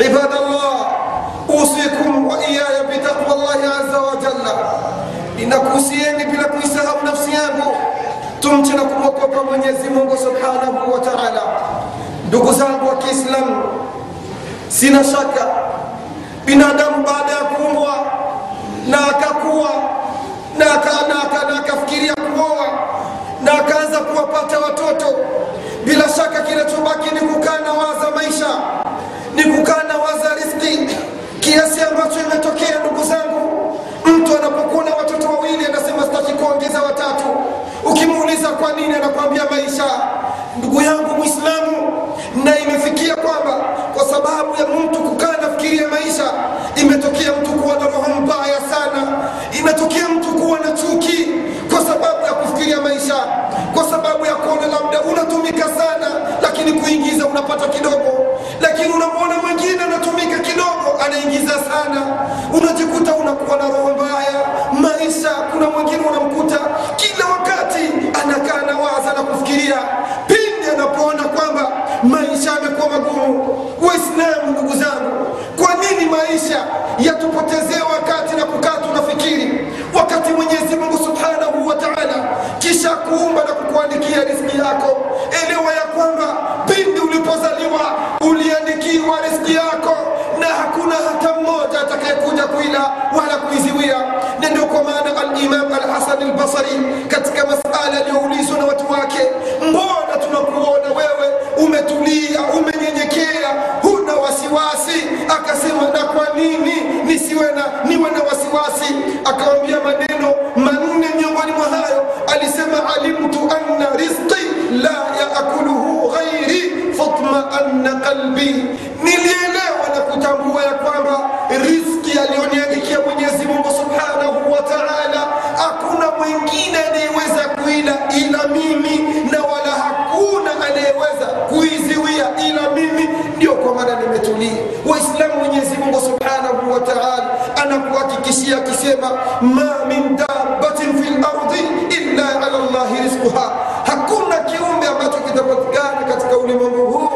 عباد الله أوصيكم وإياي بتقوى الله عز وجل inakuhusieni bila kuisahau nafsi yangu tumche na kumwogopa mwenyezi mungu subhanahu wa taala ndugu zangu wa kiislamu sina shaka binadamu baada ya kuumbwa na akakuwa na akafikiria kuoa na akaanza kuwapata watoto bila shaka kinachobaki ni kukaa na waza maisha ni kukaa na waza riski kiasi ambacho imetokea ndugu zangu mtu anapokuwa na watoto wawili anasema sitaki kuongeza watatu. Ukimuuliza kwa nini anakuambia maisha. Ndugu yangu mwislamu na imefikia kwamba kwa sababu ya mtu kukaa nafikiria maisha imetokea mtu kuwa na roho mbaya sana. Imetokea mtu kuwa na chuki kwa sababu ya kufikiria maisha kwa sababu ya kuona labda unatumika sana lakini kuingiza unapata kidogo. Lakini unamwona mwingine anatumika kidogo anaingiza sana. Unajikuta unakuwa na roho mbaya maisha kuna mwingine unamkuta. Kila wakati anakaa na waza na kufikiria pindi anapoona kwamba maisha yamekuwa magumu. Waislamu ndugu zangu kwa nini maisha yatupotezea albasari katika masala aliyoulizwa na watu wake mbona tunakuona wewe umetulia umenyenyekea huna wasiwasi? Akasema na kwa nini nisiwe na niwe na wasiwasi? Akawambia maneno manne miongoni mwa hayo. Alisema alimtu anna rizqi la yaakuluhu ghairi fatmaanna qalbi. Nilielewa na kutambua ya kwamba rizki aliyoniandikia mwenyezi mungu subhanahu wa taala hakuna mwingine anayeweza kuila ila mimi na wala hakuna anayeweza kuiziwia ila mimi. Ndio kwa maana nimetulia. Waislamu mwenyezi mungu subhanahu wa taala anakuhakikishia akisema ma min dabatin fi lardi illa ala llahi rizquha. Hakuna kiumbe ambacho kitapatikana katika ulimwengu huu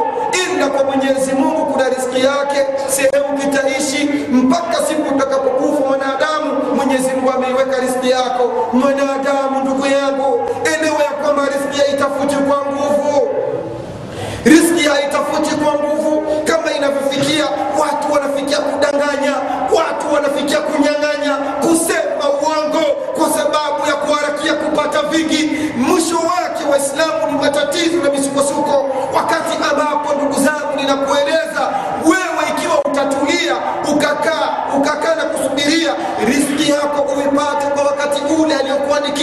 ila kwa mwenyezi mungu kuna riski yake sehemu kitaishi mpaka siku mwenyezi mungu ameiweka riski yako. Mwanadamu ndugu yangu elewa ya kwamba riski haitafuti kwa nguvu. Riski haitafuti kwa nguvu. Kama inavyofikia watu wanafikia kudanganya watu wanafikia kunyang'anya. Kusema uongo kwa sababu ya kuharakia kupata vingi mwisho wake waislamu ni matatizo na misukosuko. Wakati ambapo ndugu zangu ninakueleza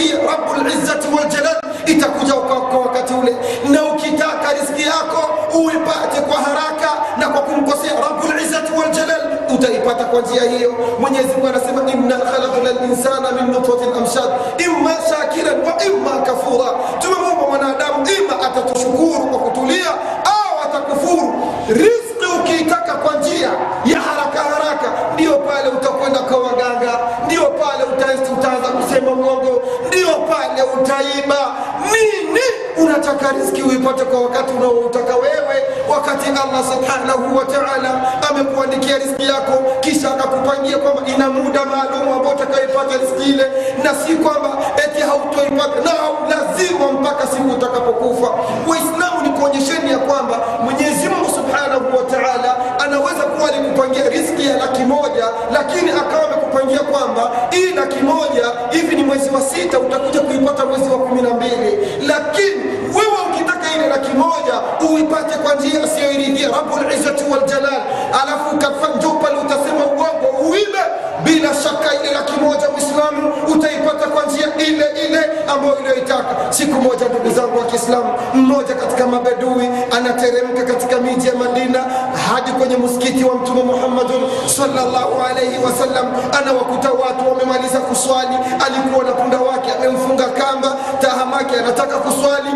rabulizzati waljalal itakuja kwa wakati ule. Na ukitaka riski yako uipate kwa haraka na kwa kumkosea rabulizzati waljalal utaipata kwa njia hiyo. Mwenyezi mungu anasema inna khalaqna linsana min nutfatin amshad imma shakiran wa imma kafura. Tumemuumba mwanadamu ima atatushukuru kwa kutulia au atakufuru. Rizki unataka riski uipate kwa wakati unaoutaka wewe wakati allah subhanahu wa taala amekuandikia riski yako kisha akakupangia kwamba ina muda maalum ambao utakaipata riski ile na si kwamba eti hautoipata. Na lazima mpaka siku utakapokufa. Waislamu ni kuonyesheni ya kwamba mwenyezi mungu subhanahu wa taala anaweza alikupangia riski ya laki moja lakini akawa amekupangia kwamba hii laki moja hivi ni mwezi wa sita utakuja kuipata mwezi wa kumi na mbili. Lakini wewe ukitaka ile laki moja uipate kwa njia asiyoiridhia rabulizzati waljalal alafu uibe bila shaka ile laki moja mwislamu utaipata kwa njia ile ile ambayo iliyoitaka siku moja ndugu zangu wa kiislamu mmoja katika mabedui anateremka katika miji ya madina hadi kwenye msikiti wa mtume muhammadun salllahu alaihi wasallam anawakuta watu wamemaliza kuswali. Alikuwa na punda wake amemfunga kamba tahamake anataka kuswali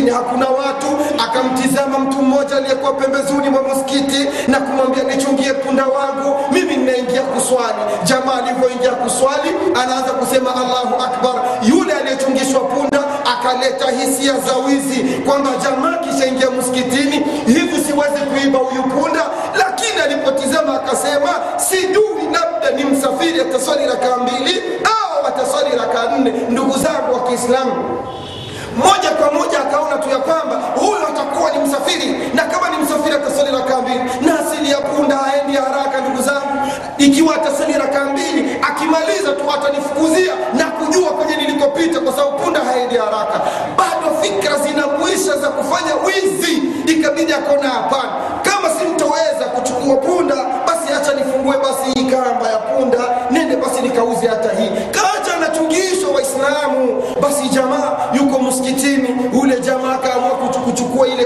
msikitini hakuna watu, akamtizama mtu mmoja aliyekuwa pembezoni mwa msikiti na kumwambia, nichungie punda wangu, mimi ninaingia kuswali. Jamaa alivyoingia kuswali, anaanza kusema Allahu Akbar. Yule aliyechungishwa punda akaleta hisia za wizi kwamba jamaa kishaingia msikitini hivi, siwezi kuiba huyu punda. Lakini alipotizama akasema, sijui, labda ni msafiri ataswali rakaa mbili au ataswali rakaa nne. Ndugu zangu wa Kiislamu, moja kwa moja haendi haraka. Bado fikra zinamwisha za kufanya wizi, ikabidi akaona hapana, kama simtoweza kuchukua punda, basi acha nifungue basi hii kamba ya punda, nende basi nikauze hata hii. Kaacha anachungishwa Waislamu, basi jamaa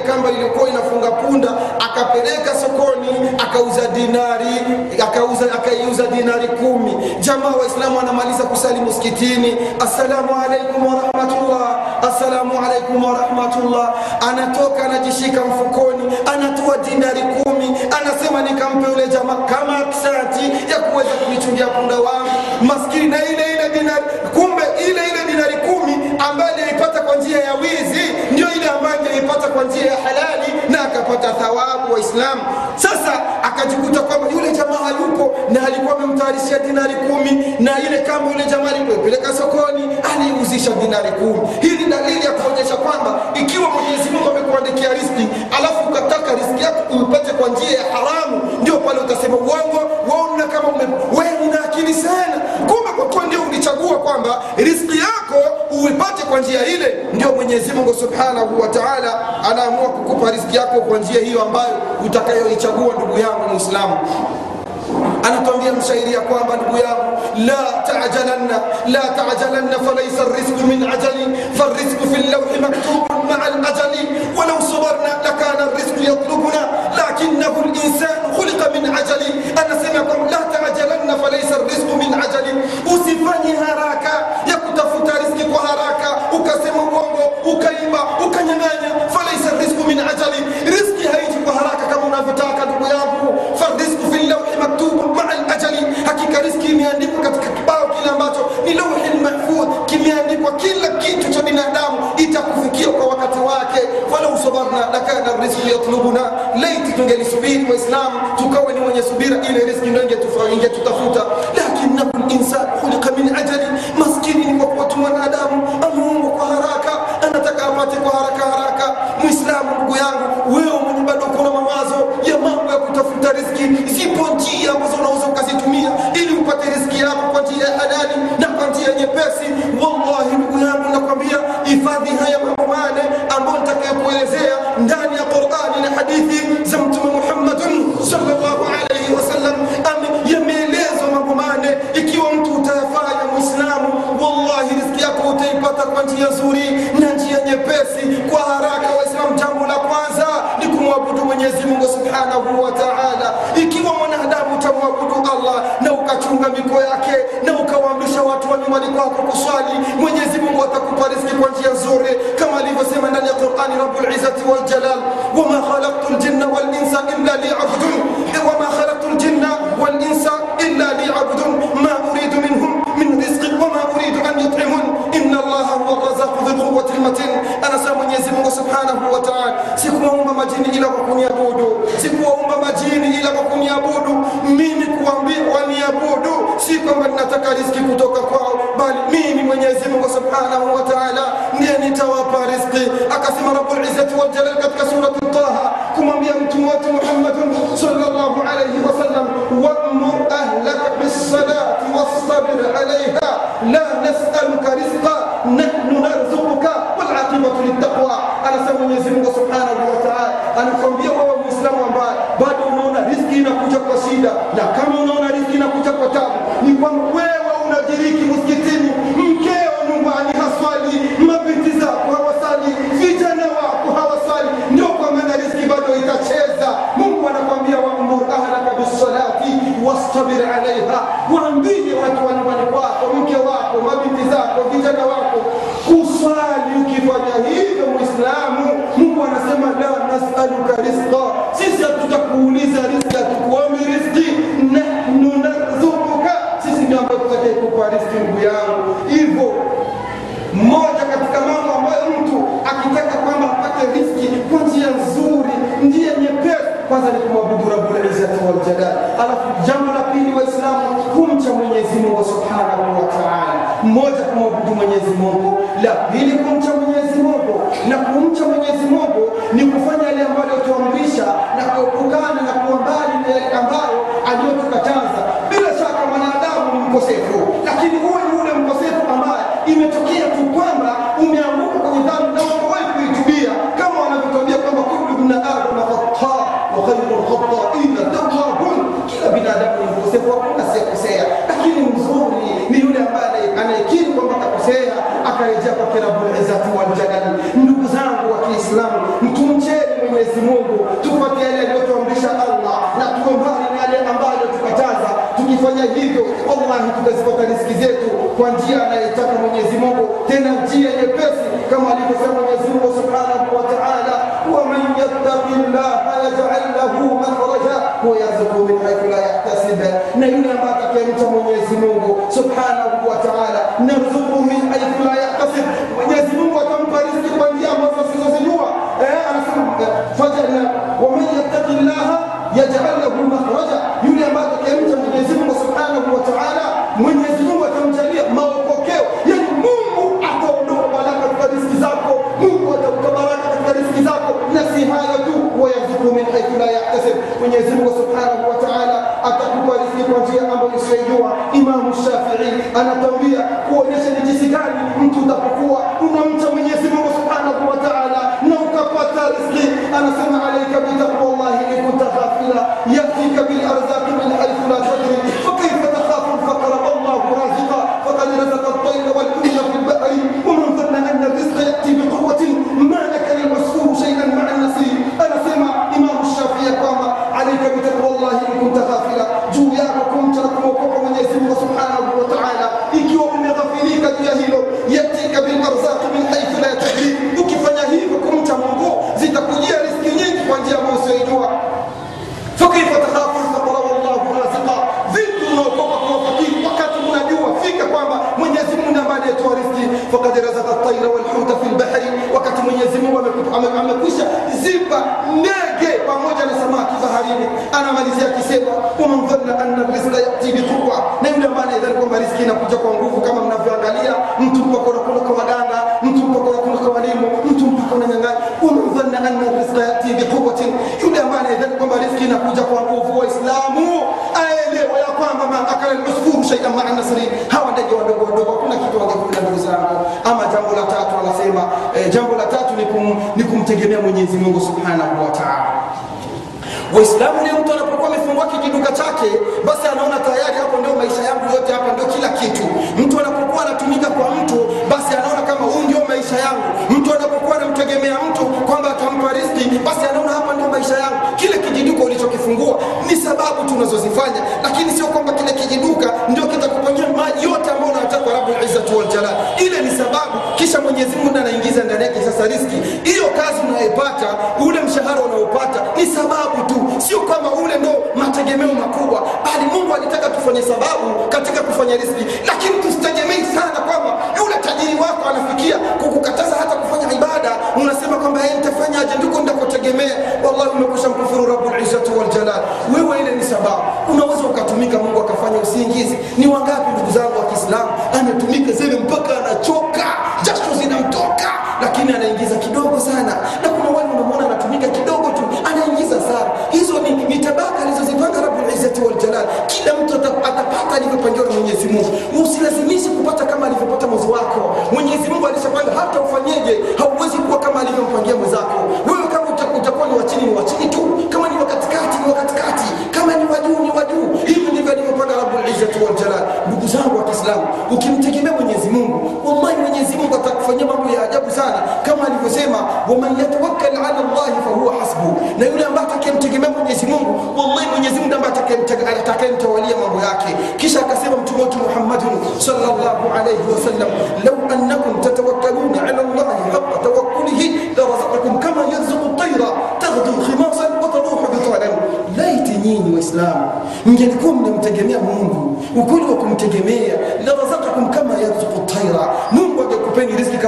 kamba iliyokuwa inafunga punda, akapeleka sokoni, akauza dinari, akauza akaiuza dinari kumi. Jamaa Waislamu anamaliza kusali msikitini, assalamu alaikum warahmatullah, assalamu alaikum warahmatullah, anatoka anajishika mfukoni, anatoa dinari kumi, anasema nikampe yule jamaa kama sati ya kuweza kuichungia punda wangu. Maskini, na ile ile dinari, kumbe ile ile dinari kumi ambayo aliipata kwa njia ya wizi kwa njia ya halali na akapata thawabu Waislamu. Sasa akajikuta kwamba yule jamaa hayupo na alikuwa amemtayarishia dinari kumi na ile kama yule jamaa alipopeleka sokoni aliuzisha dinari kumi. Hii ni dalili ya kuonyesha kwamba ikiwa Mwenyezi Mungu amekuandikia riski alafu ukataka riski yako uipate kwa njia ya haramu, ndio pale utasema uongo, waona kama wewe una akili sana. Kumbe kwa kuwa ndio ulichagua kwamba riski yako uipate kwa njia ile, ndio Mwenyezi Mungu Subhanahu wa Ta'ala anaamua kukupa riziki yako kwa njia hiyo ambayo utakayoichagua, ndugu yangu Muislamu. anatuambia mshairi ya kwamba ndugu yangu la tajalanna la tajalanna falaisa rizqu min ajali farizqu fi llawhi maktubun maa alajali walau sabarna lakana rizqu yatlubuna lakinahu linsanu khuliqa min ajali anasema kwamba la tajalanna falaisa rizqu min ajali usifanye haraka mwanadamu utamwabudu allah na ukachunga miko yake na ukawaamrisha watu wa nyumbani kwako kuswali mwenyezi mungu atakupa riziki kwa njia nzuri kama alivyosema ndani ya qurani rabulizzati waljalal wama khalaqtu ljinna walinsa illa liyabudun wama khalaqtu ljinna walinsa illa liyabudun ma uridu minhum min rizqi wama uridu an yut'imun inna allaha huwa razaqu dhulquwati lmatin anasema mwenyezi mungu subhanahu wa taala sikuwaumba majini ila kwa kuniabudu kwamba ninataka riziki kutoka kwao bali mimi mwenyezi mungu subhanahu wa taala ndiye nitawapa riziki akasema rabulizzati waljalal katika surati taha kumwambia mtume wetu muhammadun sallallahu alaihi wasallam wamur ahlaka bisalati wastabir alaiha la nasaluka rizqa moja, kumwabudu Mwenyezi Mungu. La pili, kumcha Mwenyezi Mungu, na kumcha Mwenyezi Mungu ni kufanya yale ambayo aliyotuamrisha na kuepukana na kuwa mbali na yale ambayo aliyotukataza. Bila shaka mwanadamu ni mkosefu, lakini huwe ni ule mkosefu ambaye imetokea tu kwamba wallahi tutazipata riziki zetu kwa njia anayetaka Mwenyezi Mungu, tena njia nyepesi kama alivyosema Mwenyezi Mungu subhanahu wa ta'ala, wa man yattaqillaha yaj'al lahu makhraja wa yarzuqhu min haythu la yahtasib, na yule jambo la tatu ni, kum, ni kumtegemea Mwenyezi Mungu Subhanahu wa Waislamu ni mtu anapokuwa amefungua kijiduka chake, basi anaona tayari hapo ndio maisha yangu yote, hapa ndio kila kitu. Mtu anapokuwa anatumika kwa mtu, basi anaona kama huu ndio maisha yangu. Mtu anapokuwa anamtegemea mtu kwamba atampa riziki, basi anaona hapa ndio maisha yangu. Kile kijiduka ulichokifungua ni sababu tunazozifanya, lakini sio kwamba kile kijiduka ndio kitakuponya yote ambayo unataka. Rabbul Izzati wal ile ni sababu kisha Mwenyezi Mungu anaingiza ndani yake sasa riski. Hiyo kazi unayoipata, ule mshahara unaopata ni sababu tu, sio kama ule ndo mategemeo makubwa, bali Mungu alitaka tufanye sababu katika kufanya riski, lakini tusitegemei sana kwamba yule tajiri wako anafikia kukukataza hata kufanya ibada, unasema kwamba yeye nitafanyaje, ndiko nitakotegemea. Wallahi, umekusha mkufuru Rabbul Izzati. Wewe ile ni sababu, unaweza ukatumika, Mungu akafanya usingizi. Ni wangapi ndugu zangu wa Kiislamu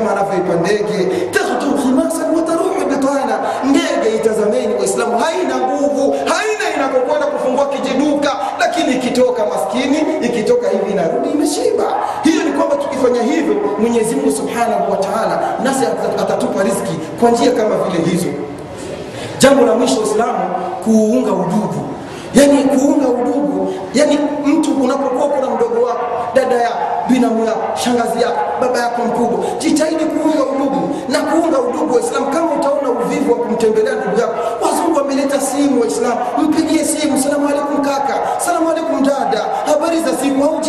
neema alafu ipa ndege takhtu khimasan wa bitana ndege itazameni waislamu haina nguvu haina inapokwenda kufungua kijiduka. Lakini ikitoka maskini ikitoka hivi inarudi imeshiba. Hiyo ni kwamba tukifanya hivyo mwenyezi mungu subhanahu wa taala nasi atatupa riski kwa njia kama vile hizo. Jambo la mwisho uislamu kuunga udugu. Yani kuunga udugu. Yani mtu unapokuwa kuna mdogo wako dada yako binamu yako shangazi yako baba yako mkubwa. Jitahidi kuunga udugu na kuunga udugu waislamu kama utaona uvivu wa kumtembelea ndugu yako wazungu wameleta simu waislamu mpigie simu salamu alaikum kaka salamu alaikum dada. Habari za siku au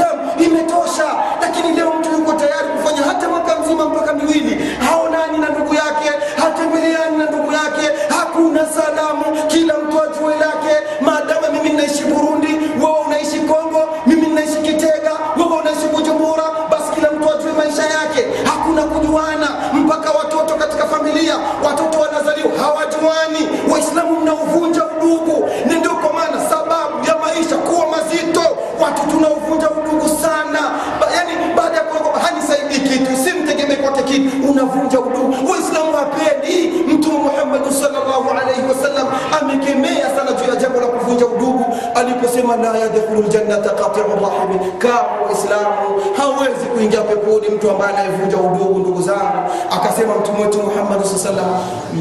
kitu udugu waislamu wapendi mtume muhammadi salllahu alaihi wasallam amekemea sana juu ya jambo la kuvunja udugu. Aliposema la yadkhulu ljannata qatiu rahimi kama waislamu hawezi kuingia peponi mtu ambaye anayevunja udugu ndugu zangu. Akasema mtume wetu muhammadi saa salam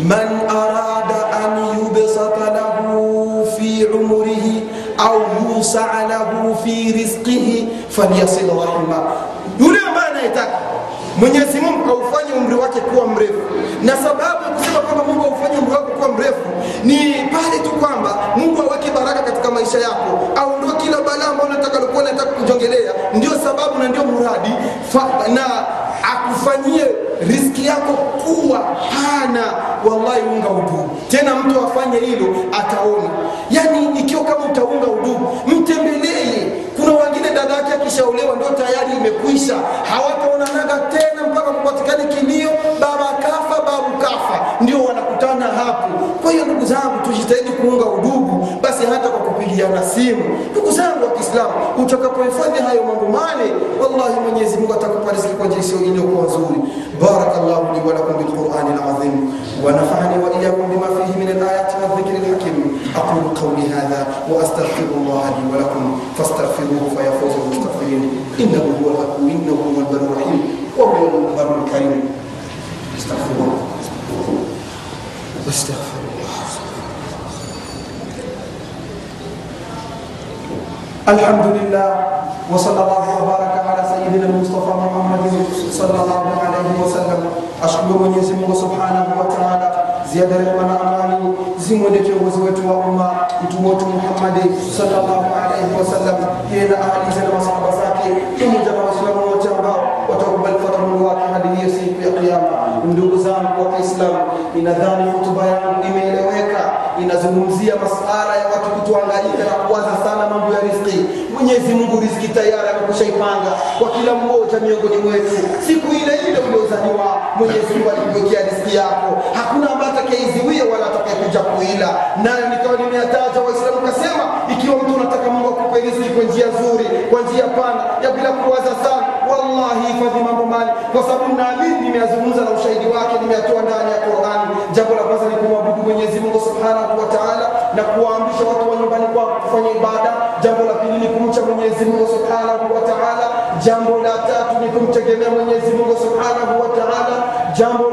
man arada an yubsata lahu fi umurihi au yusaa lahu fi rizqihi falyasil rahima. Yule ambaye anayetaka mwenyezi mungu umri wake kuwa mrefu. Na sababu ya kusema kwamba mungu aufanye umri wake kuwa mrefu ni pale tu kwamba mungu aweke baraka katika maisha yako. Aondoe kila balaa ambao unatakalokuwa nataka kujongelea. Ndio sababu na ndio muradi. Na akufanyie riski yako kuwa pana wallahi unga udugu tena mtu afanye hilo ataona. Yani ikiwa kama utaunga udugu mtembelee dada yake akishaolewa ndio tayari imekwisha. Hawataonanaga tena mpaka kupatikane kilio. Baba kafa babu kafa. Ndio wanakutana hapo. Kwa hiyo ndugu zangu tujitahidi kuunga udugu. Basi hata kwa kupigiana simu. Ndugu zangu wa kiislamu utakapohifadhi hayo mambo mane wallahi mwenyezi mungu atakupa riziki kwa jinsi iliyokuwa nzuri. Barakallahu li wa lakum bilqurani alazim. Wa nafa'ani wa iyyakum bima fihi alhakim. Aqulu qawli hadha wa astaghfirullah li wa lakum. Fastaghfiruhu الرحيم. إنه هو الحق إنه هو البر الرحيم وهو البر الكريم. استغفر الله. استغفر الله. الحمد لله وصلى الله وبارك على سيدنا المصطفى محمد صلى الله عليه وسلم. أشكر من يسمه سبحانه وتعالى. Ziada rehma na amani zimwende kiongozi wetu wa umma mtume wetu muhammadi salllahu alaihi wasallam yeye na ahalize na masahaba zake pamoja na waislamu wote ambao watakubali fatamuni wake hadi hiyo siku ya kiama ndugu zangu wa kiislamu inadhani hutuba yangu imeeleweka. Inazungumzia masala ya watu kutuangalia na kuwaza sana mambo ya riziki. Mwenyezi mungu riziki tayari amekushaipanga kwa kila mmoja miongoni mwetu. Siku ile ile uliozaliwa mwenyezi mungu alikuwekea riziki yako. Hakuna ambaye iziwie wala atakayekuja kuila. Nayo nikawa nimeyataja waislamu kasema ikiwa mtu unataka mungu akupe kwa njia nzuri kwa njia pana ya bila kuwaza sana wallahi hifadhi mambo mali kwa sababu naamini nimeyazungumza na ushahidi wake nimeyatoa ndani ya qurani jambo la kwanza ni kumwabudu mwenyezi mungu subhanahu wa na kuwaamrisha watu wa nyumbani kwao kufanya ibada. Jambo la pili ni kumcha mwenyezi mungu subhanahu wa jambo la tatu ni kumtegemea mwenyezi mungu subhanahu wa jambo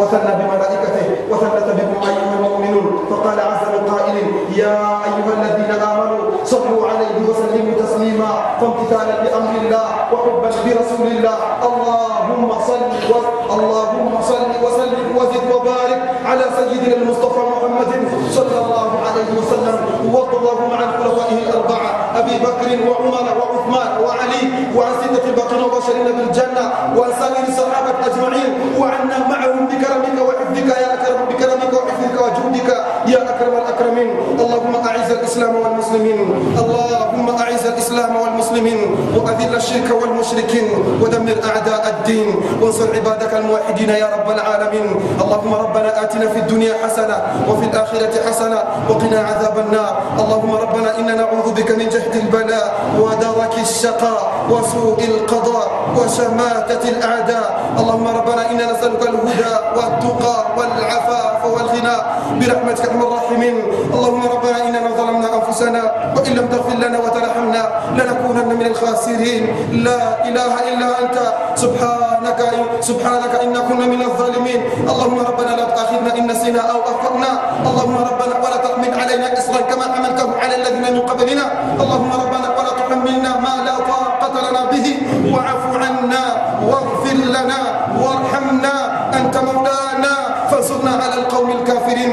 وثنى بملائكته وثبت بكم ايها المؤمنون. فقال عز من قائل يا أيها الذين آمنوا صلوا عليه وسلموا تسليما فامتثالا بامر الله وحبا برسول الله. اللهم صل اللهم صل وسلم وزد وبارك على سيدنا المصطفى محمد صلى الله عليه وسلم وارض عن خلفائه الأربعة. أبي بكر وعمر وعثمان وعلي وعن سته الباقين وبشرين بالجنه وعن سائر الصحابة أجمعين وعنا معهم بكرمك وحفظك يا أكرم بكرمك وحفظك وجودك يا أكرم الأكرمين. اللهم أعز الإسلام والمسلمين. اللهم أعز الإسلام والمسلمين وأذل الشرك والمشركين ودمر أعداء الدين. وانصر عبادك الموحدين يا رب العالمين. اللهم ربنا آتنا في الدنيا حسنة وفي الآخرة حسنة وقنا عذاب النار. اللهم ربنا إنا نعوذ بك من جهد البلاء ودرك الشقاء وسوء القضاء وشماتة الأعداء. اللهم ربنا إنا نسألك الهدى والتقى والعفاف والغنى برحمتك أرحم الراحمين. اللهم ظلمنا أنفسنا وإن لم تغفر لنا وترحمنا لنكونن من الخاسرين. لا إله إلا أنت. سبحانك سبحانك انا كنا من الظالمين. اللهم ربنا لا تؤاخذنا إن نسينا أو أخطأنا. اللهم ربنا ولا تحمل علينا إصرا كما حملته على الذين من قبلنا. اللهم ربنا ولا تحملنا ما لا طاقة لنا به. واعف عنا واغفر لنا وارحمنا. أنت مولانا فانصرنا على القوم الكافرين.